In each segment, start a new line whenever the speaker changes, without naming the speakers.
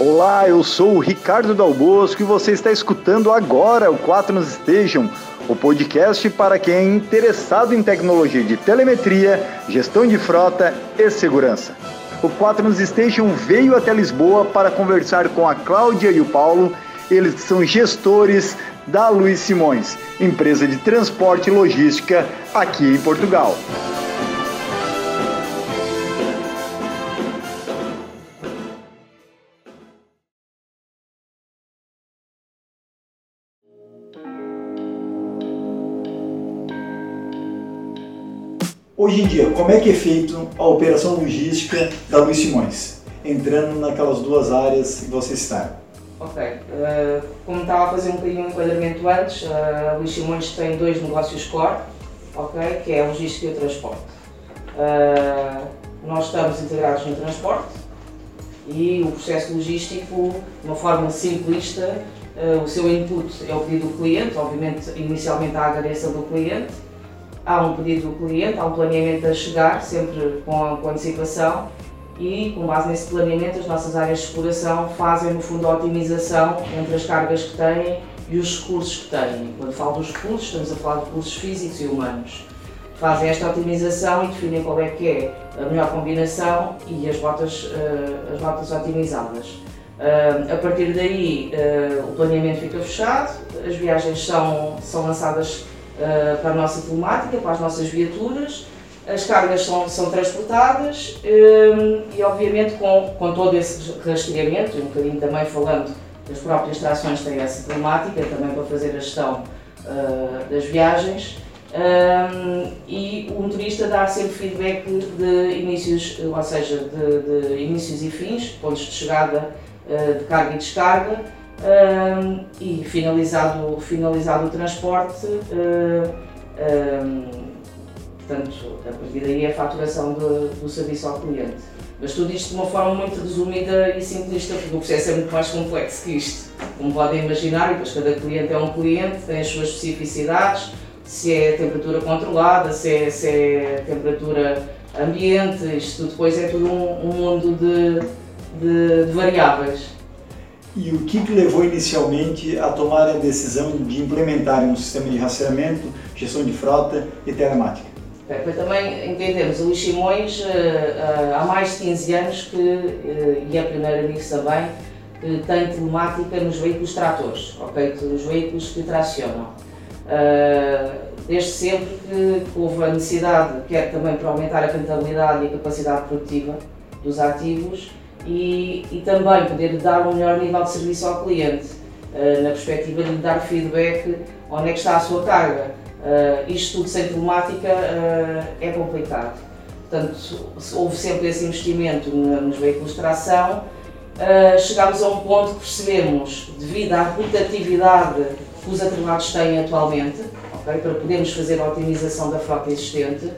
Olá, eu sou o Ricardo Dalbosco e você está escutando agora o Quatro Station, o podcast para quem é interessado em tecnologia de telemetria, gestão de frota e segurança. O Quatro Station veio até Lisboa para conversar com a Cláudia e o Paulo. Eles são gestores da Luiz Simões, empresa de transporte e logística aqui em Portugal. Hoje em dia, como é que é feito a operação logística da Luiz Simões? Entrando naquelas duas áreas que você está.
Ok, uh, como estava a fazer um um enquadramento antes, uh, a Luís Simões tem dois negócios core, ok, que é a logística e o transporte. Uh, nós estamos integrados no transporte e o processo logístico, de uma forma simplista, o seu input é o pedido do cliente, obviamente inicialmente há a agradeça do cliente, há um pedido do cliente, há um planeamento a chegar, sempre com, com antecipação, e com base nesse planeamento as nossas áreas de exploração fazem no fundo a otimização entre as cargas que têm e os recursos que têm. Quando falo dos recursos, estamos a falar de recursos físicos e humanos. Fazem esta otimização e definem qual é que é a melhor combinação e as rotas, uh, as rotas otimizadas. Uh, a partir daí uh, o planeamento fica fechado, as viagens são, são lançadas para a nossa telemática, para as nossas viaturas, as cargas são, são transportadas um, e, obviamente, com, com todo esse rastreamento, um bocadinho também falando das próprias trações têm essa temática, também para fazer a gestão uh, das viagens. Um, e o motorista dar sempre feedback de inícios, ou seja, de, de inícios e fins, pontos de chegada uh, de carga e descarga, um, e finalizado, finalizado o transporte. Uh, um, Portanto, a partir daí é a faturação do, do serviço ao cliente. Mas tudo isto de uma forma muito resumida e simplista, porque o processo é muito mais complexo que isto. Como podem imaginar, depois cada cliente é um cliente, tem as suas especificidades, se é temperatura controlada, se é, se é temperatura ambiente, isto depois é tudo um, um mundo de, de, de, variáveis.
E o que, que levou inicialmente a tomar a decisão de implementar um sistema de rastreamento, gestão de frota e telemática?
Para também entendemos, o Luís Simões eh, eh, há mais de 15 anos que, eh, e é pioneiro nisso também, que tem telemática nos veículos tratores, ok? nos veículos que tracionam. Desde sempre que houve a necessidade, quer também para aumentar a rentabilidade e a capacidade produtiva dos ativos e, e também poder dar um melhor nível de serviço ao cliente, na perspectiva de lhe dar feedback onde é que está a sua carga Uh, isto tudo sem telemática uh, é complicado. Portanto, houve sempre esse investimento nos veículos de tração. Chegámos a um ponto que percebemos, devido à rotatividade que os atrelados têm atualmente, okay, para podermos fazer a otimização da frota existente,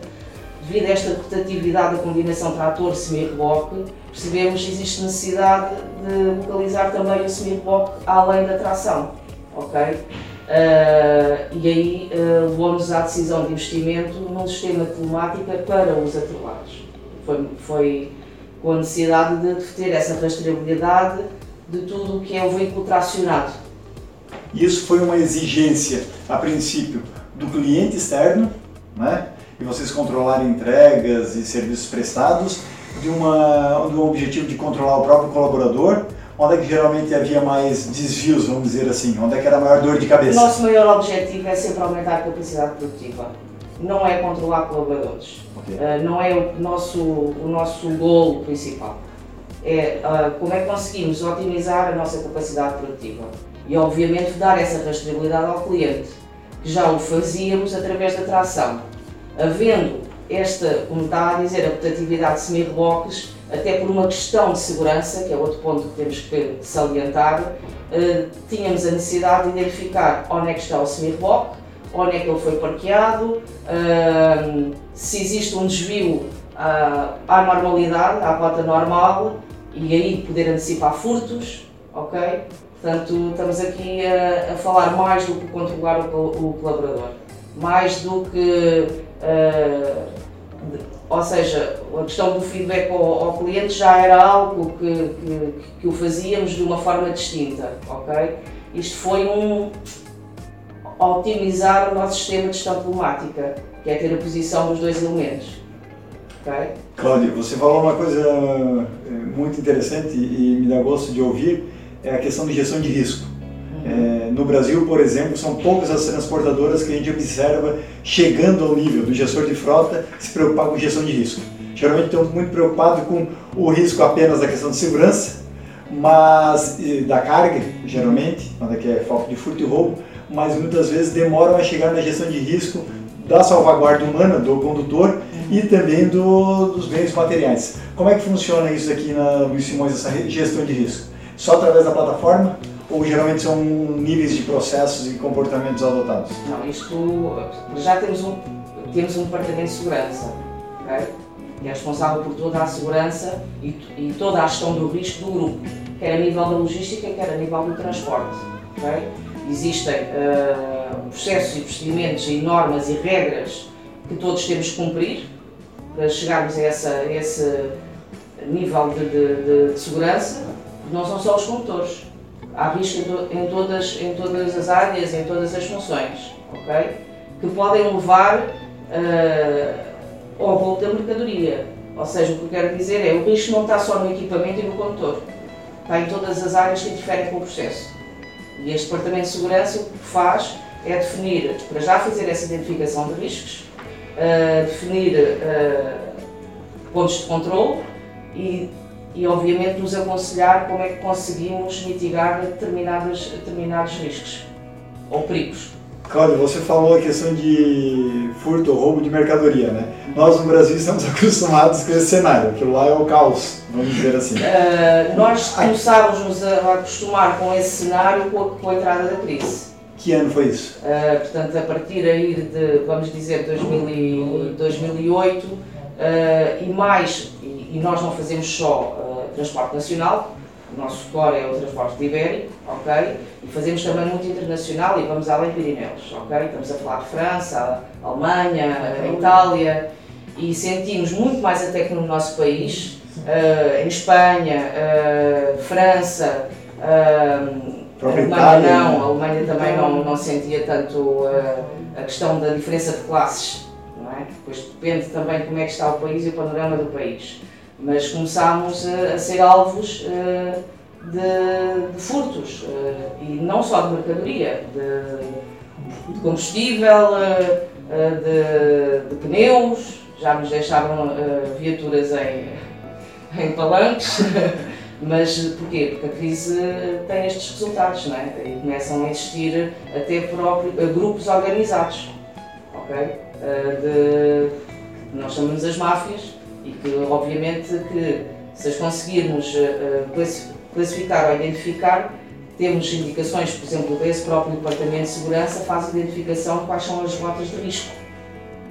devido a esta rotatividade da combinação trator-semi-reboque, percebemos que existe necessidade de localizar também o semi-reboque além da tração. Okay? Uh, e aí uh, levou-nos à decisão de investimento num sistema de telemática para os atrelados. Foi, foi com a necessidade de, ter essa rastreabilidade de tudo o que é o veículo tracionado.
Isso foi uma exigência, a princípio, do cliente externo, né? e vocês controlarem entregas e serviços prestados, de, uma, de um objetivo de controlar o próprio colaborador, onde é que geralmente havia mais desvios, vamos dizer assim? Onde é que era a maior dor de cabeça?
O nosso maior objetivo é sempre aumentar a capacidade produtiva. Não é controlar colaboradores. Okay. Uh, não é o nosso, o nosso golo principal. É uh, como é que conseguimos otimizar a nossa capacidade produtiva. E, obviamente, dar essa rastreabilidade ao cliente, que já o fazíamos através da tração. Havendo esta, como a dizer, a rotatividade de semi-reboques, até por uma questão de segurança, que é outro ponto que temos que salientar, uh, tínhamos a necessidade de identificar onde é que está o semi-reboque, onde é que ele foi parqueado, uh, se existe um desvio uh, à normalidade, à rota normal, e aí poder antecipar furtos, ok? Portanto, estamos aqui a, a falar mais do que controlar o, o colaborador, mais do que uh, ou seja, a questão do feedback ao, ao cliente já era algo que, que, que, o fazíamos de uma forma distinta, ok? Isto foi um otimizar o nosso sistema de gestão telemática, que é ter a posição dos dois elementos, ok?
Cláudio, você falou uma coisa eh, muito interessante e me dá gosto de ouvir, é a questão de gestão de risco. É, no Brasil, por exemplo, são poucas as transportadoras que a gente observa chegando ao nível do gestor de frota se preocupar com gestão de risco. Geralmente estamos muito preocupados com o risco apenas da questão de segurança, mas da carga, geralmente, quando é que é falta de furto e roubo, mas muitas vezes demoram a chegar na gestão de risco da salvaguarda humana do condutor e também do, dos bens materiais. Como é que funciona isso aqui na Luiz Simões, essa gestão de risco? Só através da plataforma? Ou geralmente são níveis de processos e comportamentos adotados?
Não, isto já temos um, temos um departamento de segurança, okay? que é responsável por toda a segurança e, e, toda a gestão do risco do grupo, quer a nível da logística, quer a nível do transporte. Okay? Existem uh, processos e procedimentos e normas e regras que todos temos que cumprir para chegarmos a, essa, a esse nível de, de, de segurança, porque não são só os condutores há risco em, todas, em todas as áreas, em todas as funções, ok? Que podem levar uh, ao roubo da mercadoria. Ou seja, o que eu quero dizer é o risco não está só no equipamento e no condutor, está em todas as áreas que interferem com o processo. E este Departamento de Segurança o que faz é definir, para já fazer essa identificação de riscos, uh, definir uh, pontos de controle e e obviamente nos aconselhar como é que conseguimos mitigar determinados, determinados riscos ou perigos.
Cláudio, você falou a questão de furto ou roubo de mercadoria, né? Nós no Brasil estamos acostumados com esse cenário, aquilo lá é o caos, vamos dizer assim.
Uh, nós começámos a acostumar com esse cenário com a, com a entrada da crise.
Que ano foi isso?
Uh, portanto, a partir aí de, vamos dizer, 2000 e, 2008 uh, e mais e nós não fazemos só uh, transporte nacional, o nosso core é o transporte ibérico, ok? E fazemos também muito internacional e vamos além Pirineus, ok? Estamos a falar de França, Alemanha, Itália e sentimos muito mais até que no nosso país, uh, em Espanha, uh, França, uh, Alemanha não, a Alemanha também não, não sentia tanto a questão da diferença de classes, não é? Depois depende também como é que está o país e o panorama do país mas começámos a, a ser alvos uh, de, de, furtos, uh, e não só de mercadoria, de, de combustível, uh, de, de, pneus, já nos deixavam viaturas em, em palanques, mas porquê? Porque a crise tem estes resultados, não é? E começam a existir até próprio, grupos organizados, ok? de, nós chamamos as máfias, e que obviamente que se as conseguirmos eh, eh, classificar ou identificar, temos indicações, por exemplo, desse próprio Departamento de Segurança faz a identificação de quais são as rotas de risco,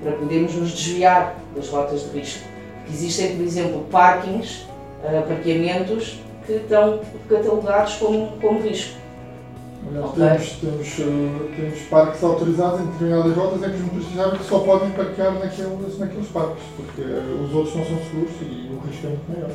para podermos nos desviar das rotas de risco. Existem, por exemplo, parkings, eh, parqueamentos que estão catalogados como, como risco.
Aliás, temos, temos, uh, temos parques autorizados em determinadas rotas em que os motoristas sabem que só podem parquear naqueles, naqueles parques, porque uh, os outros não são seguros e o risco é muito maior.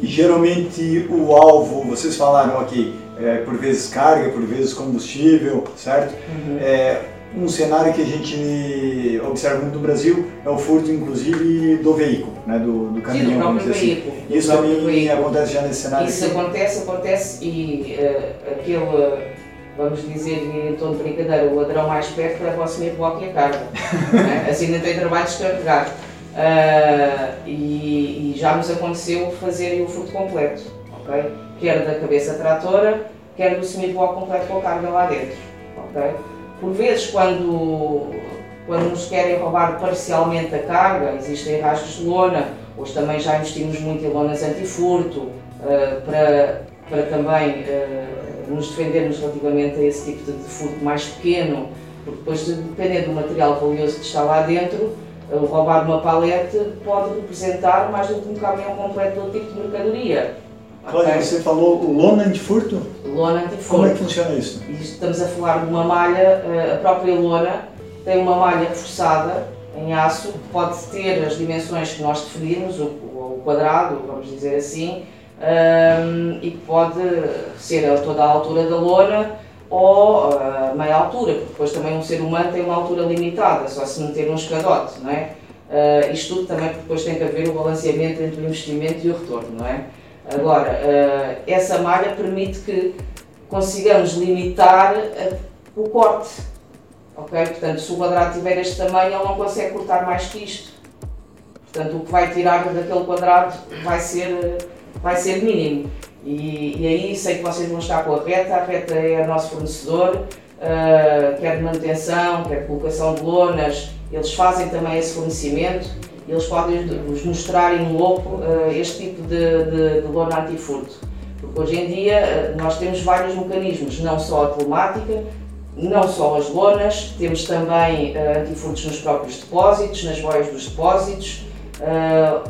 E geralmente o alvo, vocês falaram aqui, é, por vezes carga, por vezes combustível, certo? Uhum. É, um cenário que a gente observa muito no Brasil é o furto, inclusive, do veículo, né? do, do caminhão. Sim,
do próprio
assim.
veículo.
Isso também veículo. acontece já nesse cenário?
Isso acontece, acontece e uh, aquele, vamos dizer, em tom de brincadeira, o ladrão mais perto leva ao semi-bloco e a carga. né? Assim não tem trabalho de descarregar. Uh, e, e, já nos aconteceu fazer o furto completo, ok? Quer da cabeça tratora, quer do semi-bloco completo com a carga lá dentro, ok? Por vezes, quando, quando nos querem roubar parcialmente a carga, existem rasgos de lona, hoje também já investimos muito em lonas antifurto, uh, para, para também uh, nos defendermos relativamente a esse tipo de, de, furto mais pequeno, porque depois, dependendo do material valioso que está lá dentro, uh, roubar uma palete pode representar mais do que um caminhão completo do tipo de mercadoria.
Cláudia, okay. você falou lona antifurto?
Lona antifurto.
Como é que funciona isso?
Estamos a falar de uma malha, eh, a própria lona tem uma malha reforçada em aço pode ter as dimensões que nós definimos, o, quadrado, vamos dizer assim, um, e que pode ser a toda a altura da lona ou a meia altura, porque depois também um ser humano tem uma altura limitada, só se meter um escadote, não é? Uh, isto tudo também porque depois tem que haver o balanceamento entre o investimento e o retorno, não é? Agora, uh, essa malha permite que consigamos limitar uh, o corte, ok? Portanto, se o quadrado tiver este tamanho, ele não consegue cortar mais que isto. Portanto, o que vai tirar daquele quadrado vai ser, vai ser mínimo. E, e aí sei que vocês vão estar com a reta, a reta é o nosso fornecedor, uh, quer de manutenção, quer de colocação de lonas, eles fazem também esse fornecimento eles podem vos mostrar em loco uh, este tipo de, de, de lona antifurto. Porque hoje em dia uh, nós temos vários mecanismos, não só a telemática, não só as lonas, temos também uh, antifurtos nos próprios depósitos, nas boias dos depósitos,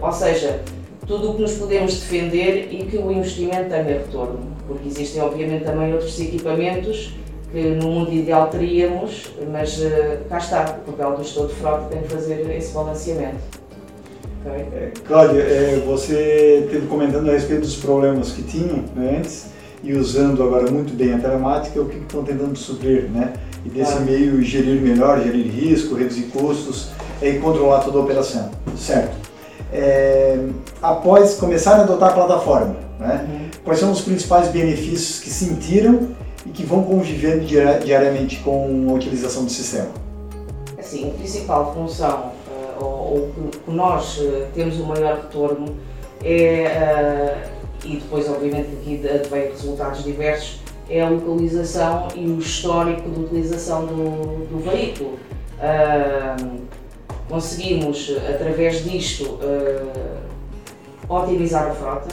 ou seja, tudo o que nos podemos defender e que o investimento tenha retorno, porque existem obviamente também outros equipamentos que no mundo ideal teríamos, mas uh, cá está, o papel do gestor de frota tem que fazer esse balanceamento.
Okay? É, Cláudia, é, você esteve comentando a respeito dos problemas que tinham né, antes e usando agora muito bem a telemática, o que estão tentando suprir, né? E desse ah. meio gerir melhor, gerir risco, reduzir custos e controlar toda a operação, certo? é, após começar a adotar a plataforma. Né? Uhum. Quais são os principais benefícios que sentiram e que vão convivendo diariamente com a utilização do sistema?
Assim, a principal função, ou, que nós uh, temos o maior retorno, é, uh, e depois obviamente aqui advém resultados diversos, é a localização e o histórico de utilização do, do veículo. Uh, conseguimos, através disto, uh, otimizar a frota.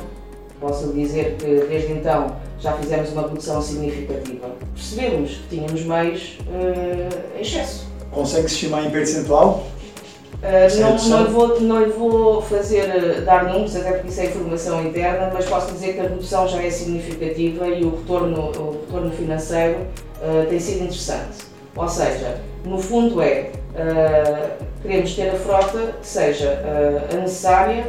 Posso dizer que desde então já fizemos uma produção significativa. Percebemos que tínhamos meios uh, em excesso.
Consegue estimar em percentual?
Uh, não, não, lhe vou, não vou fazer dar números, até porque isso é informação interna, mas posso dizer que a redução já é significativa e o retorno, o retorno financeiro uh, tem sido interessante. Ou seja, no fundo é Uh, queremos ter a frota que seja a necessária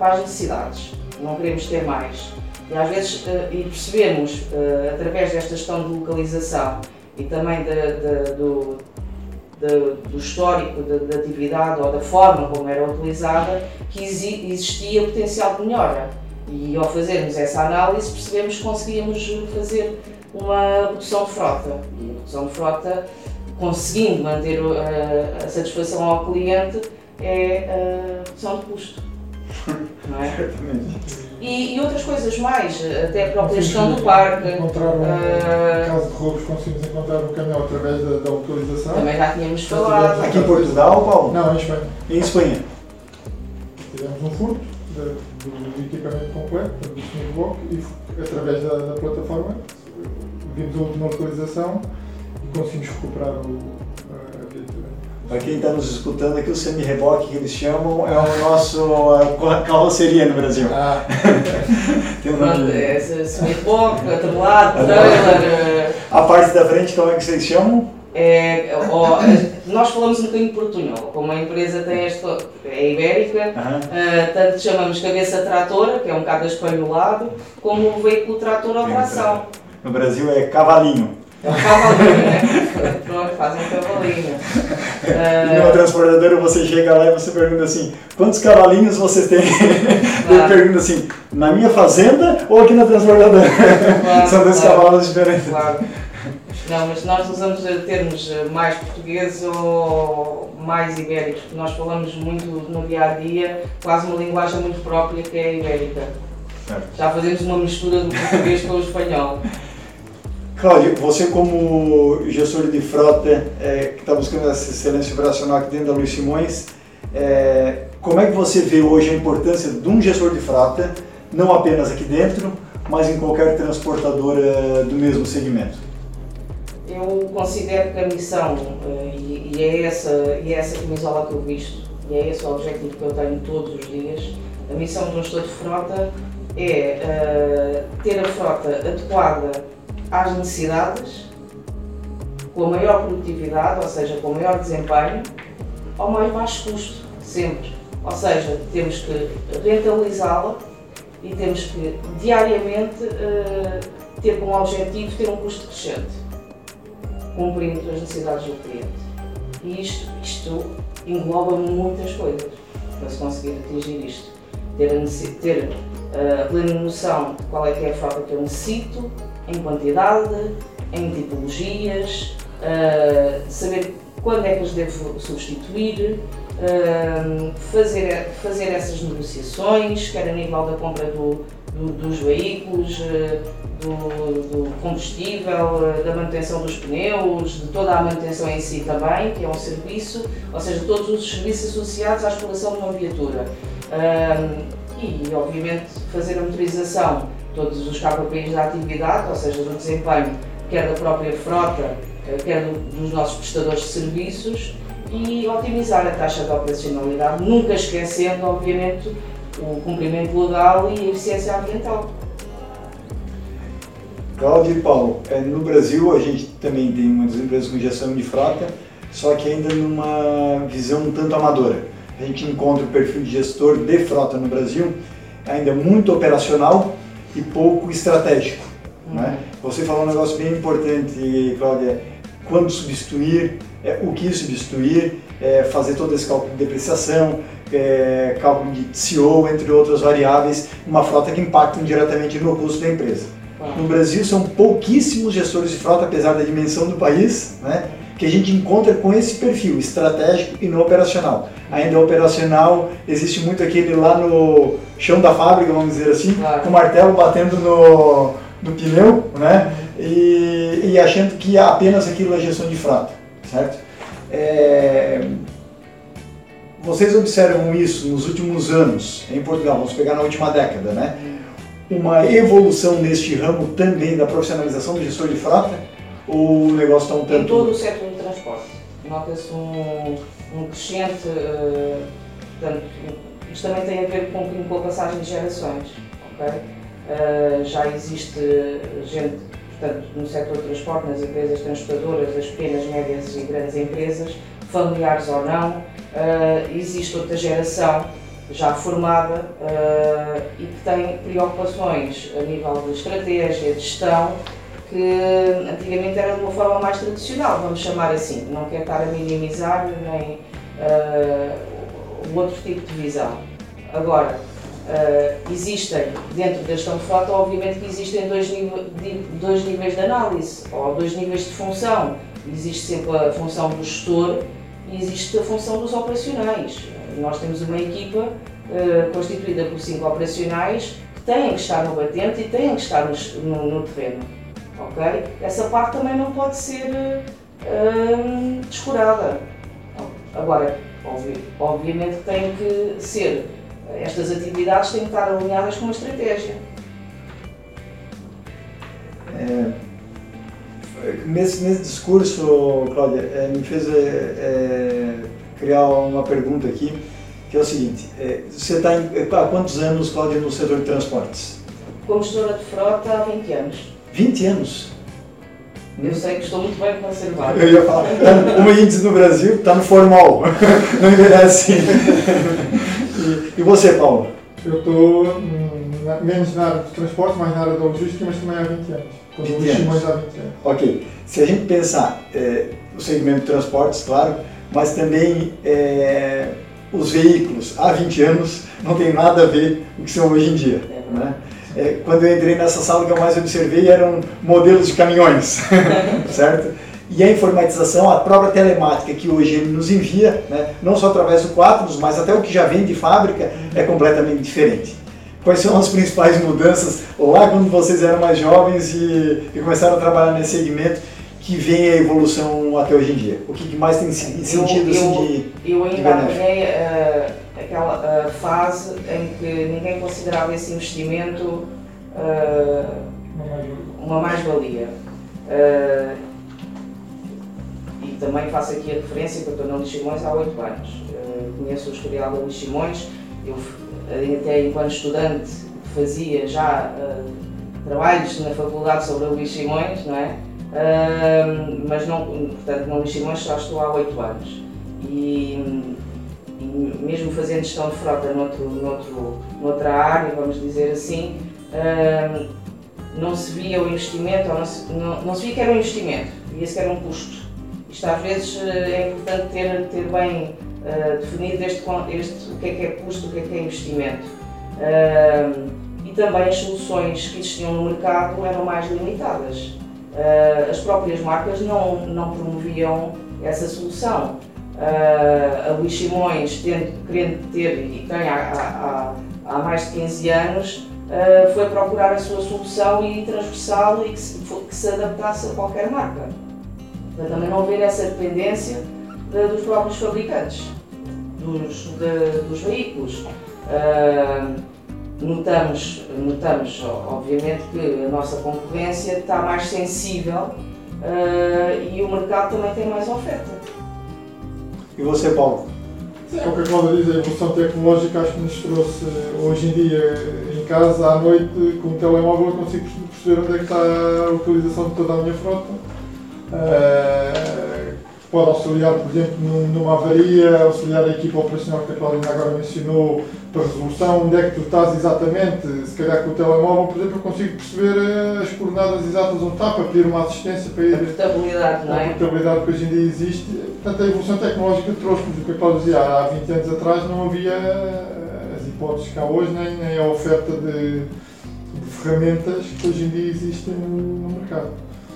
para as necessidades, não queremos ter mais. E às vezes, e percebemos, através desta gestão de localização e também de, de, do, de, do histórico da atividade ou da forma como era utilizada, que existia potencial de melhora. E ao fazermos essa análise, percebemos que conseguíamos fazer uma redução de frota. E a redução de frota conseguindo manter a, a satisfação ao cliente, é a redução de custo. Não é? E, e, outras coisas mais, até a própria gestão do parque.
Encontrar um, uh, caso de roubos, conseguimos encontrar um caminhão através da, da localização.
Também já tínhamos falado.
Aqui em Portugal, Paulo?
Não, em Espanha.
Em Espanha.
Tivemos um furto do, equipamento completo, do senhor bloco, e através da, da plataforma vimos a última localização conseguimos recuperar o.
Para quem está nos escutando aqui, o semi-reboque que eles chamam é o nosso a carroceria no Brasil. Ah.
Tem um nome. É, semi-reboque, atrelado, trailer.
A parte da frente, como é que vocês chamam?
É, ó, nós falamos um bocadinho portunhol, como a empresa tem esta, é ibérica, uhum. uh, tanto chamamos cabeça tratora, que é um bocado espanholado, como o veículo trator à tração.
No Brasil é cavalinho.
É um cavalinho, né? Faz um cavalinho.
E numa transportadora você chega lá e você pergunta assim, quantos cavalinhos você tem? Claro. Eu pergunto assim, na minha fazenda ou aqui na transportadora? Claro, São dois claro. cavalos diferentes.
Claro. Não, mas nós usamos termos mais portugueses ou mais ibéricos, porque nós falamos muito no dia a dia, quase uma linguagem muito própria que é a ibérica. Certo. Já fazemos uma mistura do português com o espanhol.
Cláudio, você como gestor de frota é, que está buscando essa excelência operacional aqui dentro da Luiz Simões, é, como é que você vê hoje a importância de um gestor de frota, não apenas aqui dentro, mas em qualquer transportadora do mesmo segmento?
Eu considero que a missão, e, é essa, e é essa camisola que eu visto, e é esse o objetivo que eu tenho todos os dias, a missão de um gestor de frota é uh, ter a frota adequada às necessidades, com a maior produtividade, ou seja, com o maior desempenho, ao mais baixo custo, sempre. Ou seja, temos que rentabilizá-la e temos que diariamente uh, ter como objetivo ter um custo crescente, cumprindo as necessidades do cliente. E isto, isto engloba muitas coisas para se conseguir atingir isto. Ter a, ter a plena noção de qual é que é a frota que eu necessito, em quantidade, em tipologias, uh, saber quando é que os devo substituir, uh, fazer, fazer essas negociações, quer a nível da compra do, do, dos veículos, uh, do, do, combustível, da manutenção dos pneus, de toda a manutenção em si também, que é um serviço, ou seja, todos os serviços associados à exploração de uma viatura. e, obviamente, fazer a motorização todos os KPIs da atividade, ou seja, do desempenho quer da própria frota, eh, quer do, dos nossos prestadores de serviços e otimizar a taxa de operacionalidade, nunca esquecendo, obviamente, o cumprimento legal e a eficiência ambiental.
Cláudio e Paulo, eh, no Brasil a gente também tem uma das empresas com gestão de frota, só que ainda numa visão um tanto amadora. A gente encontra o perfil de gestor de frota no Brasil ainda muito operacional e pouco estratégico. Né? Você falou um negócio bem importante, Cláudia, quando substituir, é, o que substituir, é, fazer todo esse cálculo de depreciação, é, cálculo de CO, entre outras variáveis, uma frota que impactam diretamente no custo da empresa. No Brasil são pouquíssimos gestores de frota, apesar da dimensão do país, né, que a gente encontra com esse perfil estratégico e não operacional. Ainda operacional, existe muito aquele lá no chão da fábrica, vamos dizer assim, claro. com o martelo batendo no, no pneu, né? E, e, achando que apenas aquilo é gestão de frota, certo? É, vocês observam isso nos últimos anos em Portugal, vamos pegar na última década, né? Uma evolução neste ramo também da profissionalização do gestor de frota? Ou o negócio está um tanto...
Em todo o setor de transporte. Nota-se um, um crescente, uh, portanto, isto também tem a ver com, com a passagem de gerações, ok? Uh, já existe gente, portanto, no setor de transporte, nas empresas transportadoras, as pequenas, médias e grandes empresas, familiares ou não, uh, existe outra geração já formada e que tem preocupações a nível de estratégia, de gestão, que antigamente era de uma forma mais tradicional, vamos chamar assim. Não quero estar a minimizar nem uh, outro tipo de visão. Agora, Uh, existem, dentro da gestão de frota, obviamente que existem dois, dois níveis de análise, ou dois níveis de função. Existe sempre a função do gestor e existe a função dos operacionais. Nós temos uma equipa uh, constituída por cinco operacionais que têm que estar no batente e têm que estar no, no, no terreno. Okay? Essa parte também não pode ser uh, descurada. Agora, obviamente tem que ser estas atividades têm que estar alinhadas com uma estratégia.
É, nesse, nesse discurso, Cláudia, é, me fez é, criar uma pergunta aqui, que é o seguinte, é, você está há quantos anos, Cláudia, no setor de transportes?
Como gestora de frota há 20 anos.
20 anos?
Eu sei que estou muito bem conservado.
Eu ia falar, o índice no Brasil está no formal, não envelhece. E, e você, Paulo?
Eu estou menos na área de transporte, mais na área da logística, mas também há 20 anos. Estou 20 anos. há 20 anos.
Ok. Se a gente pensar é, o segmento de transportes, claro, mas também é, os veículos há 20 anos não tem nada a ver com o que são hoje em dia. Né? É, quando eu entrei nessa sala, o que eu mais observei eram modelos de caminhões, certo? e a informatização, a própria telemática que hoje ele nos envia, né, não só através do Quaternos, mas até o que já vem de fábrica, é completamente diferente. Quais são as principais mudanças lá quando vocês eram mais jovens e, e começaram a trabalhar nesse segmento que vem a evolução até hoje em dia? O que mais tem sentido
eu,
assim,
de Eu ainda uh, aquela uh, fase em que ninguém considerava esse investimento uh, uma mais-valia. Uh, também faço aqui a referência que eu estou na Simões há oito anos. Conheço o historial da Luís Simões, eu até enquanto estudante fazia já trabalhos na faculdade sobre a Luís Simões, não é? Mas não, portanto, na Luís Simões já estou há oito anos. e, e mesmo fazendo gestão de frota noutro, noutro, noutra área, vamos dizer assim, não se via o investimento, não se, não, não se via que era um investimento, via-se que era um custo. Isto às vezes é importante ter, ter bem uh, definido este, este, o que é que é custo, o que é que é investimento. E também as soluções que existiam no mercado eram mais limitadas. Uh, as próprias marcas não, não promoviam essa solução. Uh, a Luís Simões, tendo, querendo ter, e tem há, há, há mais de 15 anos, uh, foi procurar a sua solução e transversal e que se, que se adaptasse a qualquer marca. Para também não haver essa dependência de, dos próprios fabricantes dos, de, dos veículos. Uh, notamos, notamos, obviamente, que a nossa concorrência está mais sensível uh, e o mercado também tem mais oferta.
E você, Paulo?
O que a Cláudia diz, a evolução tecnológica acho que nos trouxe hoje em dia em casa, à noite, com o telemóvel eu consigo perceber onde é que está a localização de toda a minha frota. Uh, pode auxiliar, por exemplo, numa avaria, auxiliar a equipa operacional que a Cláudia agora mencionou para resolução, onde é que tu estás exatamente, se calhar com o telemóvel, por exemplo, eu consigo perceber eh, as coordenadas exatas onde está, para pedir uma assistência, para ir... A
portabilidade, não é?
A portabilidade que hoje em dia existe. Portanto, a evolução tecnológica trouxe-nos o que a Cláudia dizia, há 20 anos atrás não havia eh, as hipóteses que há hoje, nem, nem a oferta de, de ferramentas que hoje em dia existem no, no mercado.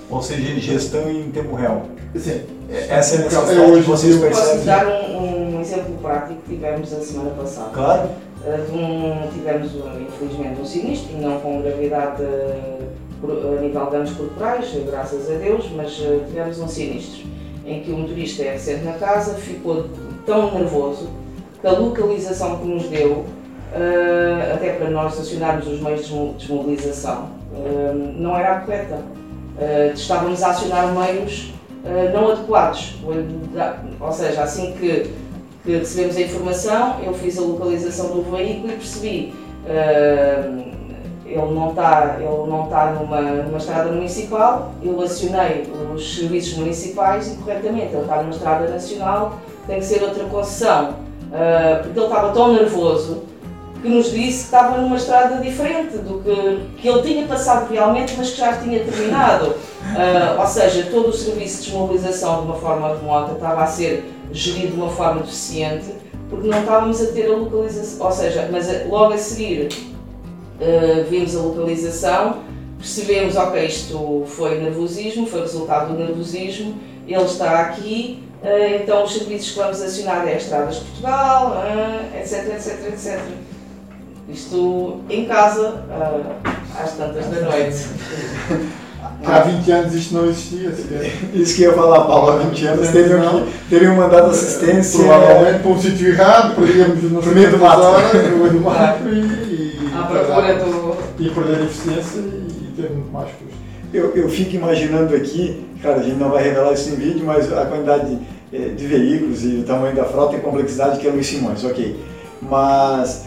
Ou seja, gestão em tempo real.
Sim.
Essa é a necessidade é, que vocês percebem.
Posso dar um, um, exemplo prático que tivemos a semana passada.
Claro.
Uh, um, tivemos, infelizmente, um sinistro, não com gravidade uh, a nível de danos corporais, graças a Deus, mas uh, tivemos um sinistro em que o motorista é recente na casa, ficou tão nervoso que a localização que nos deu, até para nós acionarmos os meios de desmobilização, não era a correta. estávamos a acionar meios uh, não adequados. Ou seja, assim que, que, recebemos a informação, eu fiz a localização do veículo e percebi. Uh, ele não está, ele não está numa, numa estrada municipal, eu acionei os serviços municipais e corretamente, ele está numa estrada nacional, tem que ser outra concessão, uh, porque ele estava tão nervoso que nos disse que estava numa estrada diferente do que, que ele tinha passado realmente, mas que já tinha terminado. Uh, ou seja, todo o serviço de desmobilização de uma forma remota estava a ser gerido de uma forma deficiente, porque não estávamos a ter a localização, ou seja, mas logo a seguir uh, vimos a localização, percebemos, ok, isto foi nervosismo, foi resultado do nervosismo, ele está aqui, uh, então os serviços que vamos acionar é Estradas de Portugal, etc, etc, etc. Isto em casa, uh, às tantas da noite.
Há 20 anos isto não existia sequer.
Isso que ia falar, Paulo, há 20 anos teriam, que, teriam mandado assistência.
Provavelmente para um sítio errado, perdíamos no meio do mato. No meio do mato e,
à procura do...
e perder eficiência e ter muito mais custo.
Eu, eu fico imaginando aqui, cara, a gente não vai revelar isso em vídeo, mas a quantidade de, eh, de veículos e o tamanho da frota e complexidade que é o Luiz Simões, ok. Mas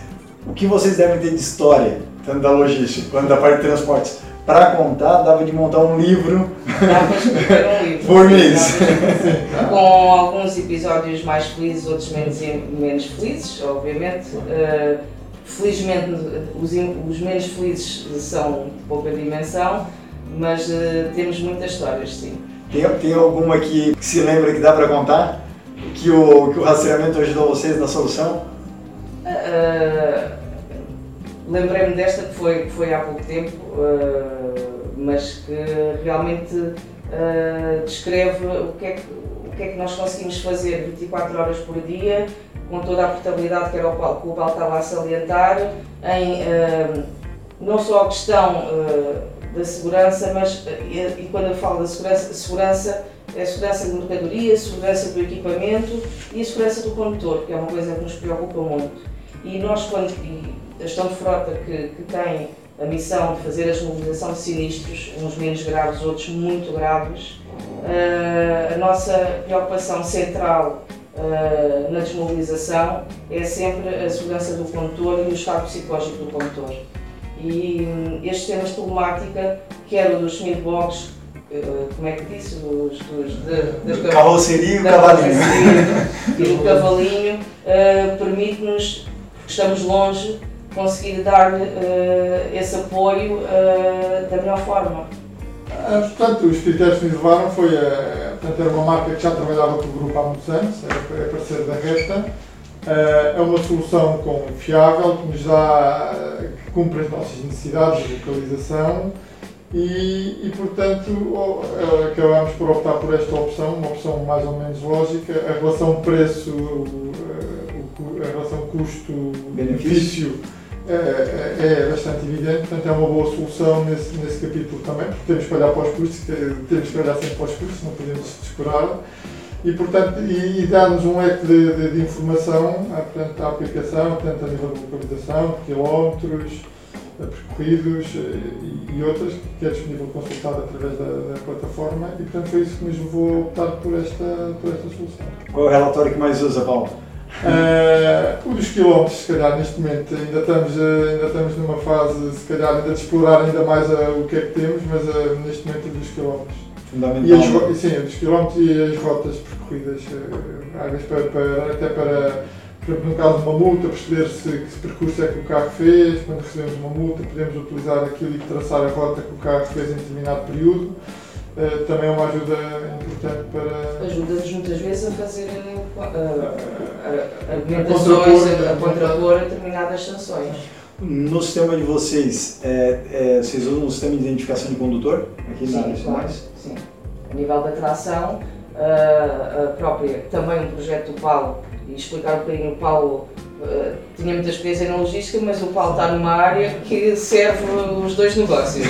o que vocês devem ter de história, tanto da logística quanto da parte de transportes, para contar, dava de montar um livro,
um livro
por mês.
Com alguns episódios mais felizes, outros menos, menos felizes, obviamente. Uh, felizmente, os, os, menos felizes são de pouca dimensão, mas uh, temos muitas histórias, sim.
Tem, tem alguma que, que se lembra que dá para contar? Que o, que o rastreamento ajudou vocês na solução?
Uh, Lembrei-me desta que foi, foi há pouco tempo, uh, mas que realmente uh, descreve o que, é que, o que é que nós conseguimos fazer 24 horas por dia, com toda a portabilidade que era o Paulo, que o Paulo estava a salientar, em não só a questão da segurança, mas e, quando eu falo da segurança, segurança é a segurança de mercadoria, a segurança do equipamento e a segurança do condutor, que é uma coisa que nos preocupa muito. E nós, quando, e a gestão de frota que, que tem a missão de fazer a desmobilização de sinistros, uns menos graves, outros muito graves, uh, a nossa preocupação central uh, na desmobilização é sempre a segurança do condutor e o estado psicológico do condutor. E um, estes temas de problemática, quer o dos smithbox, como é que disse? Dos, dos, de,
das carroceria e o cavalinho.
E o cavalinho permite-nos, porque estamos longe, conseguir dar uh, esse apoio uh, da melhor forma.
portanto, os critérios que nos levaram foi, portanto, era uma marca que já trabalhava com o grupo há muitos anos, é, parceiro da Reta, é uma solução com, fiável, que nos dá, que cumpre as nossas necessidades de localização, e, e, portanto eh, acabamos por optar por esta opção, uma opção mais ou menos lógica. A relação preço, eh, a relação custo-benefício é, é, é, bastante evidente, portanto é uma boa solução nesse, nesse capítulo também, porque temos que olhar para os custos, temos que olhar sempre para os custos, não podemos descurar. E, portanto, e, e dar-nos um leque de, de, de informação, portanto, a aplicação, tanto a nível de localização, quilómetros, percorridos eh, e, outras que é disponível consultar através da, da, plataforma e portanto foi isso que nos levou a optar por esta, por esta solução.
Qual é o relatório que mais usa, Paulo?
Uh, o dos quilómetros, se calhar, neste momento, ainda estamos, uh, ainda estamos numa fase, se calhar, ainda de explorar ainda mais uh, o que é que temos, mas neste momento o dos quilómetros.
Fundamental.
E as, sim, dos quilómetros e as rotas percorridas, às vezes para, para, até para por exemplo, no caso de uma multa, perceber se, que percurso é que o carro fez, quando recebemos uma multa, podemos utilizar aquilo e traçar a rota que o carro fez em determinado período. Uh, também é uma ajuda importante para.
Ajuda-nos muitas vezes a fazer uh, argumentações, a, a contrapor determinadas sanções.
No sistema de vocês, é, é, vocês usam um sistema de identificação de condutor aqui
sim,
na área
claro, Sim, a nível da tração, uh, a própria, também um projeto do Paulo e explicar um bocadinho, o Paulo uh, tinha muita experiência na logística, mas o Paulo está numa área que serve os dois negócios.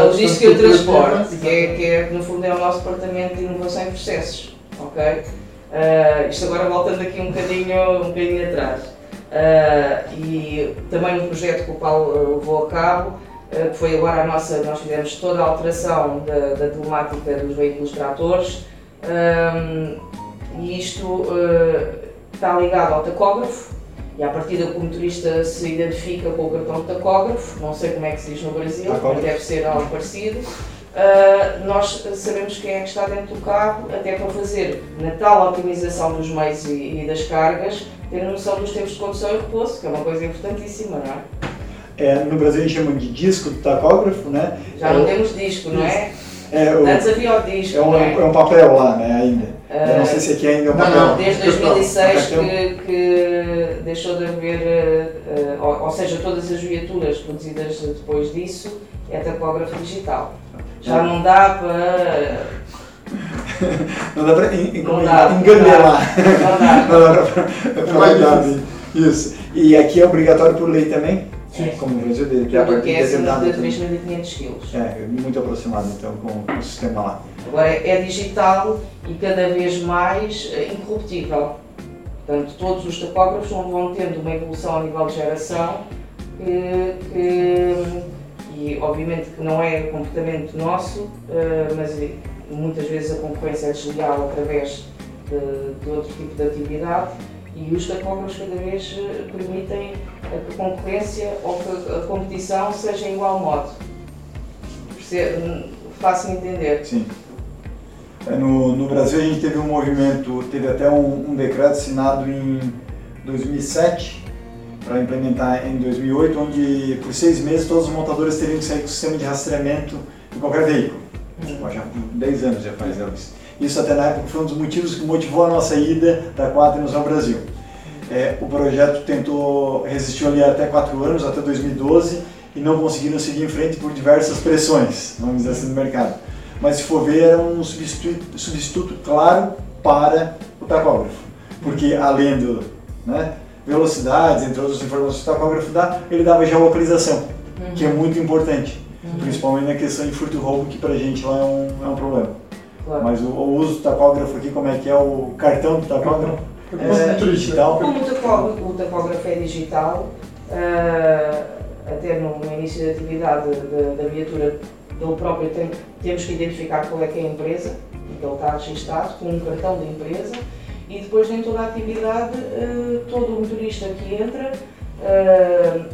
a logística e o transporte, que é, que é, no fundo é o nosso departamento de inovação e processos. ok? Uh, isto agora voltando aqui um bocadinho, um bocadinho atrás. Uh, e também um projeto que o Paulo levou a cabo, que foi agora a nossa, nós fizemos toda a alteração da, da temática dos veículos tratores, e isto está ligado ao tacógrafo e a partir do motorista se identifica com o cartão de tacógrafo, não sei como é que se diz no Brasil, mas deve ser algo parecido. Uh, nós sabemos quem é que está dentro do carro, até para fazer na tal otimização dos meios e, e das cargas, ter noção dos tempos de condução e repouso, que é uma coisa importantíssima, não é?
é no Brasil a gente chama de disco de tacógrafo, né?
Já não
é,
temos disco, não é?
é
o, Antes havia o disco.
É um,
é?
é um papel lá, né, ainda. Eu não sei se aqui ainda é um
papel. Não, desde 2006 que, que deixou de haver, uh, ou, ou, seja, todas as viaturas produzidas depois disso é tacógrafo digital. Já não dá para.
não dá para enganelar.
Não dá.
Não dá para. Isso. E aqui é obrigatório por lei também?
Sim.
Como no Brasil,
de, de a partir de determinado... de 3.500 kg.
É, muito aproximado então com o sistema lá.
Agora é digital e cada vez mais eh, incorruptível. Portanto, todos os tacógrafos vão tendo uma evolução a nível de geração que, que e obviamente que não é comportamento nosso, eh, mas muitas vezes a concorrência é desleal através de, de outro tipo de atividade e os tacógrafos cada vez permitem que a concorrência ou que a competição seja em igual modo. Faço-me entender.
Sim. É, no, no Brasil a gente teve um movimento, teve até um, um decreto assinado em 2007 para implementar em 2008, onde por seis meses todos os montadores teriam que sair com o sistema de rastreamento de qualquer veículo. Uhum. Já 10 anos já faz isso. Isso até na época foi um dos motivos que motivou a nossa ida da Quaternos ao Brasil. É, o projeto tentou, resistiu ali até 4 anos, até 2012, e não conseguiram seguir em frente por diversas pressões, vamos dizer assim, no mercado mas se for ver, era um substituto, substituto claro para o tacógrafo, porque além do né, velocidades, entre outras informações que o tacógrafo dá, ele dava geolocalização, uhum. que é muito importante, uhum. principalmente na questão de furto e roubo, que para a gente lá é um, é um problema. Claro. Mas o, o, uso do tacógrafo aqui, como é que é o cartão do tacógrafo?
É, digital. Como o tacógrafo, o tacógrafo é digital, uh, até no, no, início da atividade da, da viatura ele próprio tem, temos que identificar qual é que é a empresa em que ele está registado, com um cartão de empresa, e depois em toda a atividade, uh, todo o motorista que entra uh,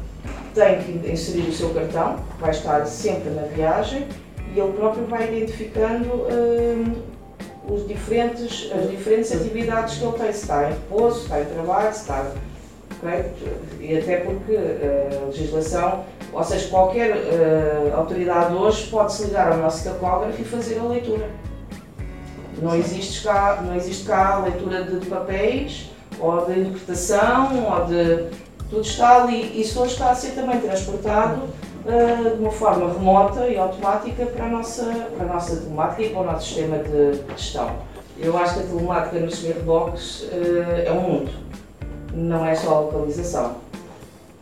tem que inserir o seu cartão, vai estar sempre na viagem, e ele próprio vai identificando uh, os diferentes, as diferentes atividades que ele tem, se está em repouso, se está em trabalho, se está. Okay? E até porque uh, a legislação, ou seja, qualquer uh, autoridade hoje pode se ligar ao nosso tacógrafo e fazer a leitura. Não existe cá, não existe cá a leitura de, de papéis, ou de interpretação, ou de. Tudo está ali. Isso hoje está a ser também transportado uh, de uma forma remota e automática para a nossa, para a nossa telemática e para o nosso sistema de gestão. Eu acho que a telemática nos smartbox uh, é um mundo, não é só a localização.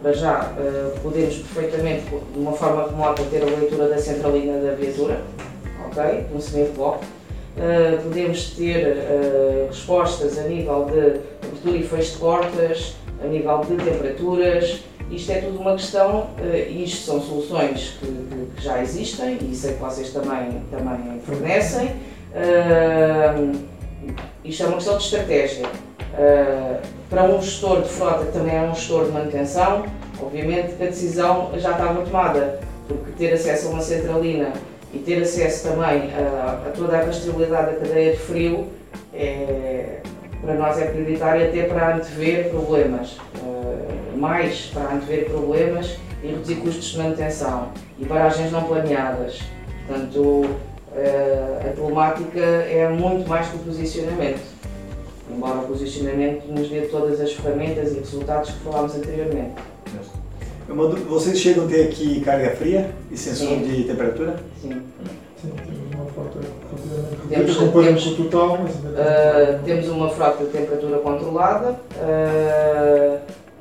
Para já, uh, podemos perfeitamente, de uma forma remota, ter a leitura da centralina da viatura, ok? De um. Uh, podemos ter uh, respostas a nível de abertura e fecho de portas, a nível de temperaturas, isto é tudo uma questão, uh, isto são soluções que, que, já existem e sei que vocês também, também fornecem. Uh, isto é uma questão de estratégia. Uh, para um gestor de frota que também é um gestor de manutenção, obviamente que a decisão já estava tomada, porque ter acesso a uma centralina e ter acesso também a, a toda a rastreabilidade da cadeia de frio é, para nós é prioritário até para antever problemas. Uh, mais para antever problemas e reduzir custos de manutenção e paragens não planeadas. Portanto, eh, a telemática é muito mais que o posicionamento, embora o posicionamento nos dê todas as ferramentas e resultados que falámos anteriormente.
Vocês chegam a ter aqui carga fria e sensor Sim. de temperatura?
Sim.
Sim, temos uma frota temos, temos, total, mas uh,
temos uma frota de temperatura controlada. Uh,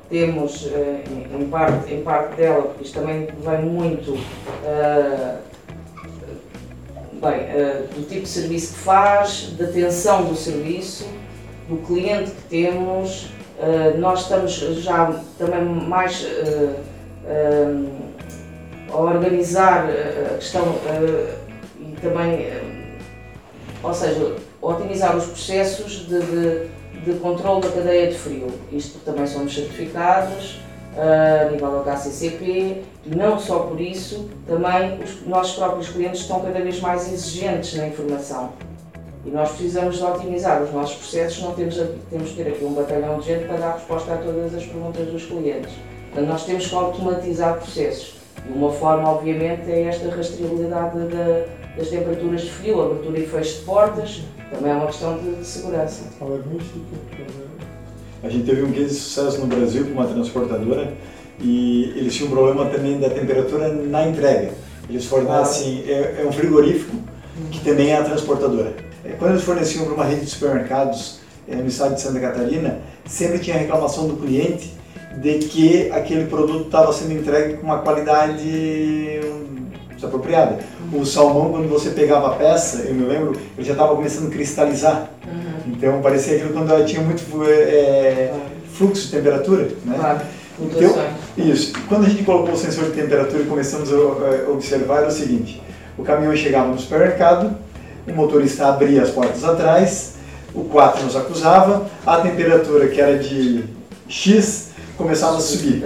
temos eh, em parte, em parte dela, porque isto também vem muito uh, bem, uh, do tipo de serviço que faz, da atenção do serviço, do cliente que temos. Uh, nós estamos já também mais a organizar a questão e também, ou seja, otimizar os processos de, de de controle da cadeia de frio. Isto também somos certificados uh, a nível da HCCP e não só por isso, também os nossos próprios clientes estão cada vez mais exigentes na informação. E nós precisamos de otimizar os nossos processos, não temos, temos que ter aqui um batalhão de gente para dar resposta a todas as perguntas dos clientes. Portanto, nós temos que automatizar processos. E uma forma, obviamente, é esta rastreabilidade das temperaturas de frio, abertura e fecho de portas, também é uma questão de, de segurança.
A gente teve um case de sucesso no Brasil com uma transportadora e eles tinham um problema também da temperatura na entrega. Eles fornecem, ah. é, é, um frigorífico que também é a transportadora. É, quando eles forneciam para uma rede de supermercados é, no estado de Santa Catarina, sempre tinha reclamação do cliente de que aquele produto estava sendo entregue com uma qualidade desapropriada. O salmão, quando você pegava a peça, eu me lembro, ele já estava começando a cristalizar. Uhum. Então parecia aquilo quando tinha muito é, fluxo de temperatura. Né?
Claro.
Então, isso. Quando a gente colocou o sensor de temperatura e começamos a observar, era o seguinte: o caminhão chegava no supermercado, o motorista abria as portas atrás, o 4 nos acusava, a temperatura que era de X começava a subir.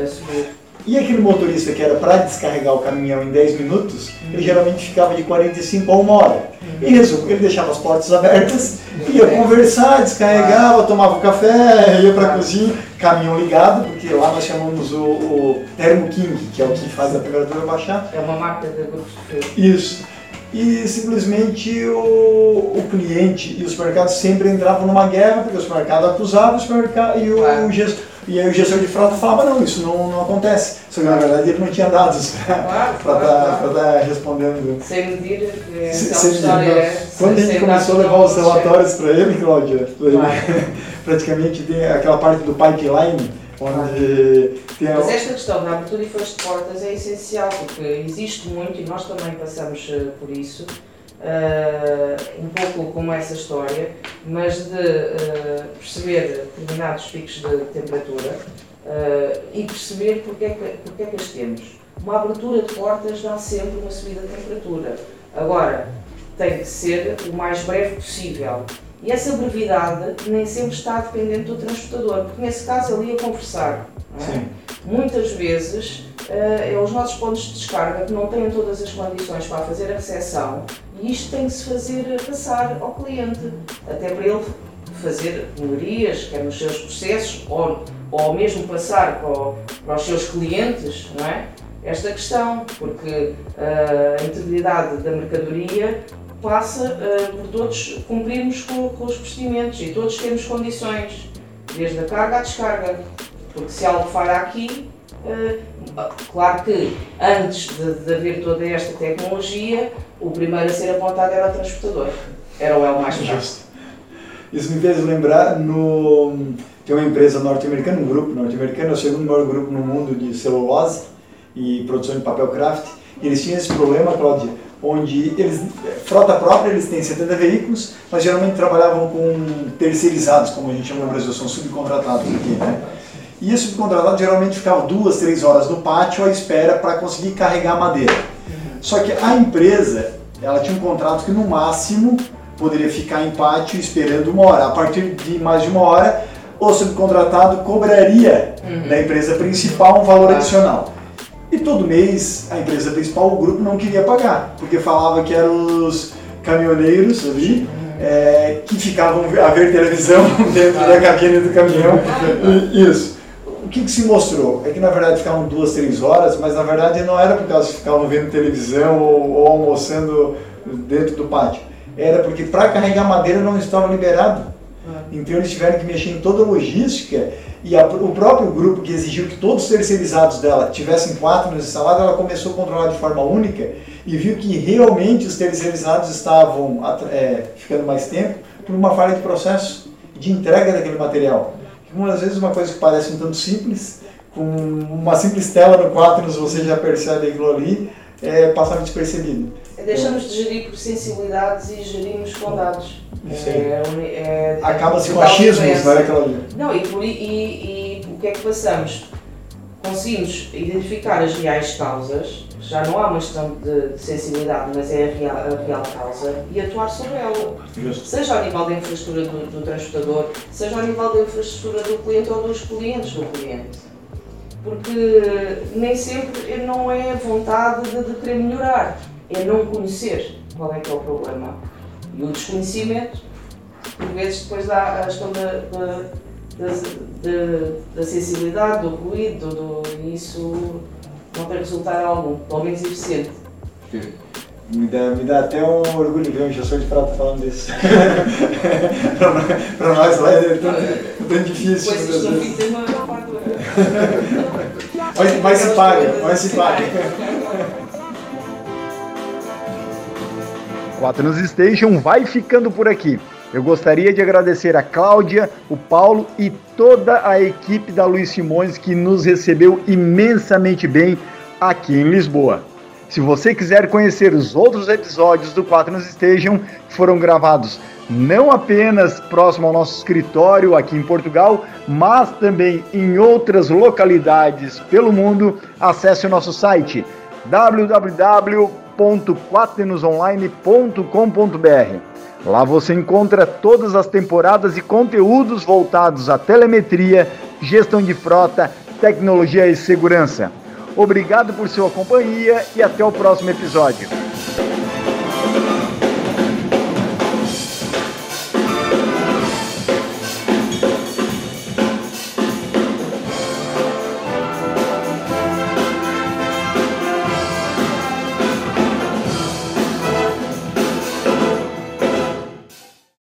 E aquele motorista que era para descarregar o caminhão em 10 minutos, ele geralmente ficava de 45 a uma hora. E resumo, ele deixava as portas abertas, ia conversar, descarregava, tomava um café, ia para a cozinha, caminhão ligado, porque lá nós chamamos o, o Thermo King, que é o que faz a temperatura baixar.
É uma máquina de
Isso. E simplesmente o, o cliente e os supermercados sempre entravam numa guerra, porque o supermercado acusava o supermercado e o, claro. gestor e aí o gestor de frota falava, não, isso não, não acontece. Só que na verdade ele não tinha dados para claro, estar respondendo.
Sem medir, é, sem, sem história, é,
Quando a gente começou a levar os relatórios para ele, Cláudia, claro. praticamente tem aquela parte do pipeline, onde
tem a... Mas esta questão da abertura e fecho de portas é essencial, porque existe muito, e nós também passamos eh, por isso, Uh, um pouco como essa história, mas de uh, perceber determinados picos de temperatura uh, e perceber porque é, que, porque é que as temos. Uma abertura de portas dá sempre uma subida de temperatura. Agora, tem que ser o mais breve possível. E essa brevidade nem sempre está dependente do transportador, porque nesse caso ali a conversar. É? Muitas vezes é os nossos pontos de descarga que não têm todas as condições para fazer a recepção e isto tem que se fazer passar ao cliente, até para ele fazer melhorias, quer nos seus processos, ou, ou mesmo passar para, para os seus clientes, não é? Esta questão, porque uh, a integridade da mercadoria passa uh, por todos cumprirmos com, com, os procedimentos e todos temos condições, desde a carga à descarga. Porque se algo falha aqui, claro que antes de, de haver toda esta tecnologia, o primeiro a ser apontado era o transportador. Era o L mais
Justo. Isso me fez lembrar no tem uma empresa norte-americana, um grupo norte-americano, é o segundo maior grupo no mundo de celulose e produção de papel craft. E eles tinham esse problema, Cláudia, onde eles frota própria, eles têm 70 veículos, mas geralmente trabalhavam com terceirizados, como a gente chama no Brasil, são subcontratados aqui, né? E esse subcontratado geralmente ficava duas, três horas no pátio à espera para conseguir carregar madeira. Só que a empresa, ela tinha um contrato que no máximo poderia ficar em pátio esperando uma hora. A partir de mais de uma hora, o subcontratado cobraria uhum. da empresa principal um valor adicional. E todo mês a empresa principal, o grupo, não queria pagar, porque falava que eram os caminhoneiros ali uhum. é, que ficavam a ver televisão dentro da cabine do caminhão. Isso. O que, que, se mostrou? É que na verdade ficavam duas, três horas, mas na verdade não era porque elas ficavam vendo televisão ou, ou almoçando dentro do pátio era porque para carregar madeira não estava liberado. Ah. Então eles tiveram que mexer em toda a logística e a, o próprio grupo que exigiu que todos os terceirizados dela tivessem quatro instalados, ela começou a controlar de forma única e viu que realmente os terceirizados estavam é, ficando mais tempo por uma falha de processo de entrega daquele material. Muitas vezes uma coisa que parece um tanto simples, com uma simples tela no Quaternos você já percebe aquilo ali, é, passava despercebido.
É, deixamos de gerir por sensibilidades e gerimos com dados.
É, é, Acaba-se com achismos, não é, Claudia?
Não, e, por, e, e, o que é que passamos? Conseguimos identificar as reais causas, já não há uma questão de, de sensibilidade, mas é a real, a real, causa, e atuar sobre ela. Seja ao nível da infraestrutura do, do transportador, seja ao nível da infraestrutura do cliente ou dos clientes do cliente porque nem sempre não é vontade de, de, querer melhorar, é não conhecer qual é que é o problema. E o desconhecimento, por vezes, depois dá a questão da, da, da, da sensibilidade, do ruído, do, isso não tem resultado algum, pelo menos eficiente.
Me dá, me dá até um orgulho ver um gestor de prata falando isso. para nós lá é tão, tão difícil.
Pois isto tem uma
mas, mas se paga, mas se paga. Quatro nos Station vai ficando por aqui. Eu gostaria de agradecer a Cláudia, o Paulo e toda a equipe da Luiz Simões que nos recebeu imensamente bem aqui em Lisboa. Se você quiser conhecer os outros episódios do Quatro nos Station, que foram gravados não apenas próximo ao nosso escritório aqui em Portugal, mas também em outras localidades pelo mundo, acesse o nosso site www.quaternosonline.com.br. Lá você encontra todas as temporadas e conteúdos voltados à telemetria, gestão de frota, tecnologia e segurança. Obrigado por sua companhia e até o próximo episódio.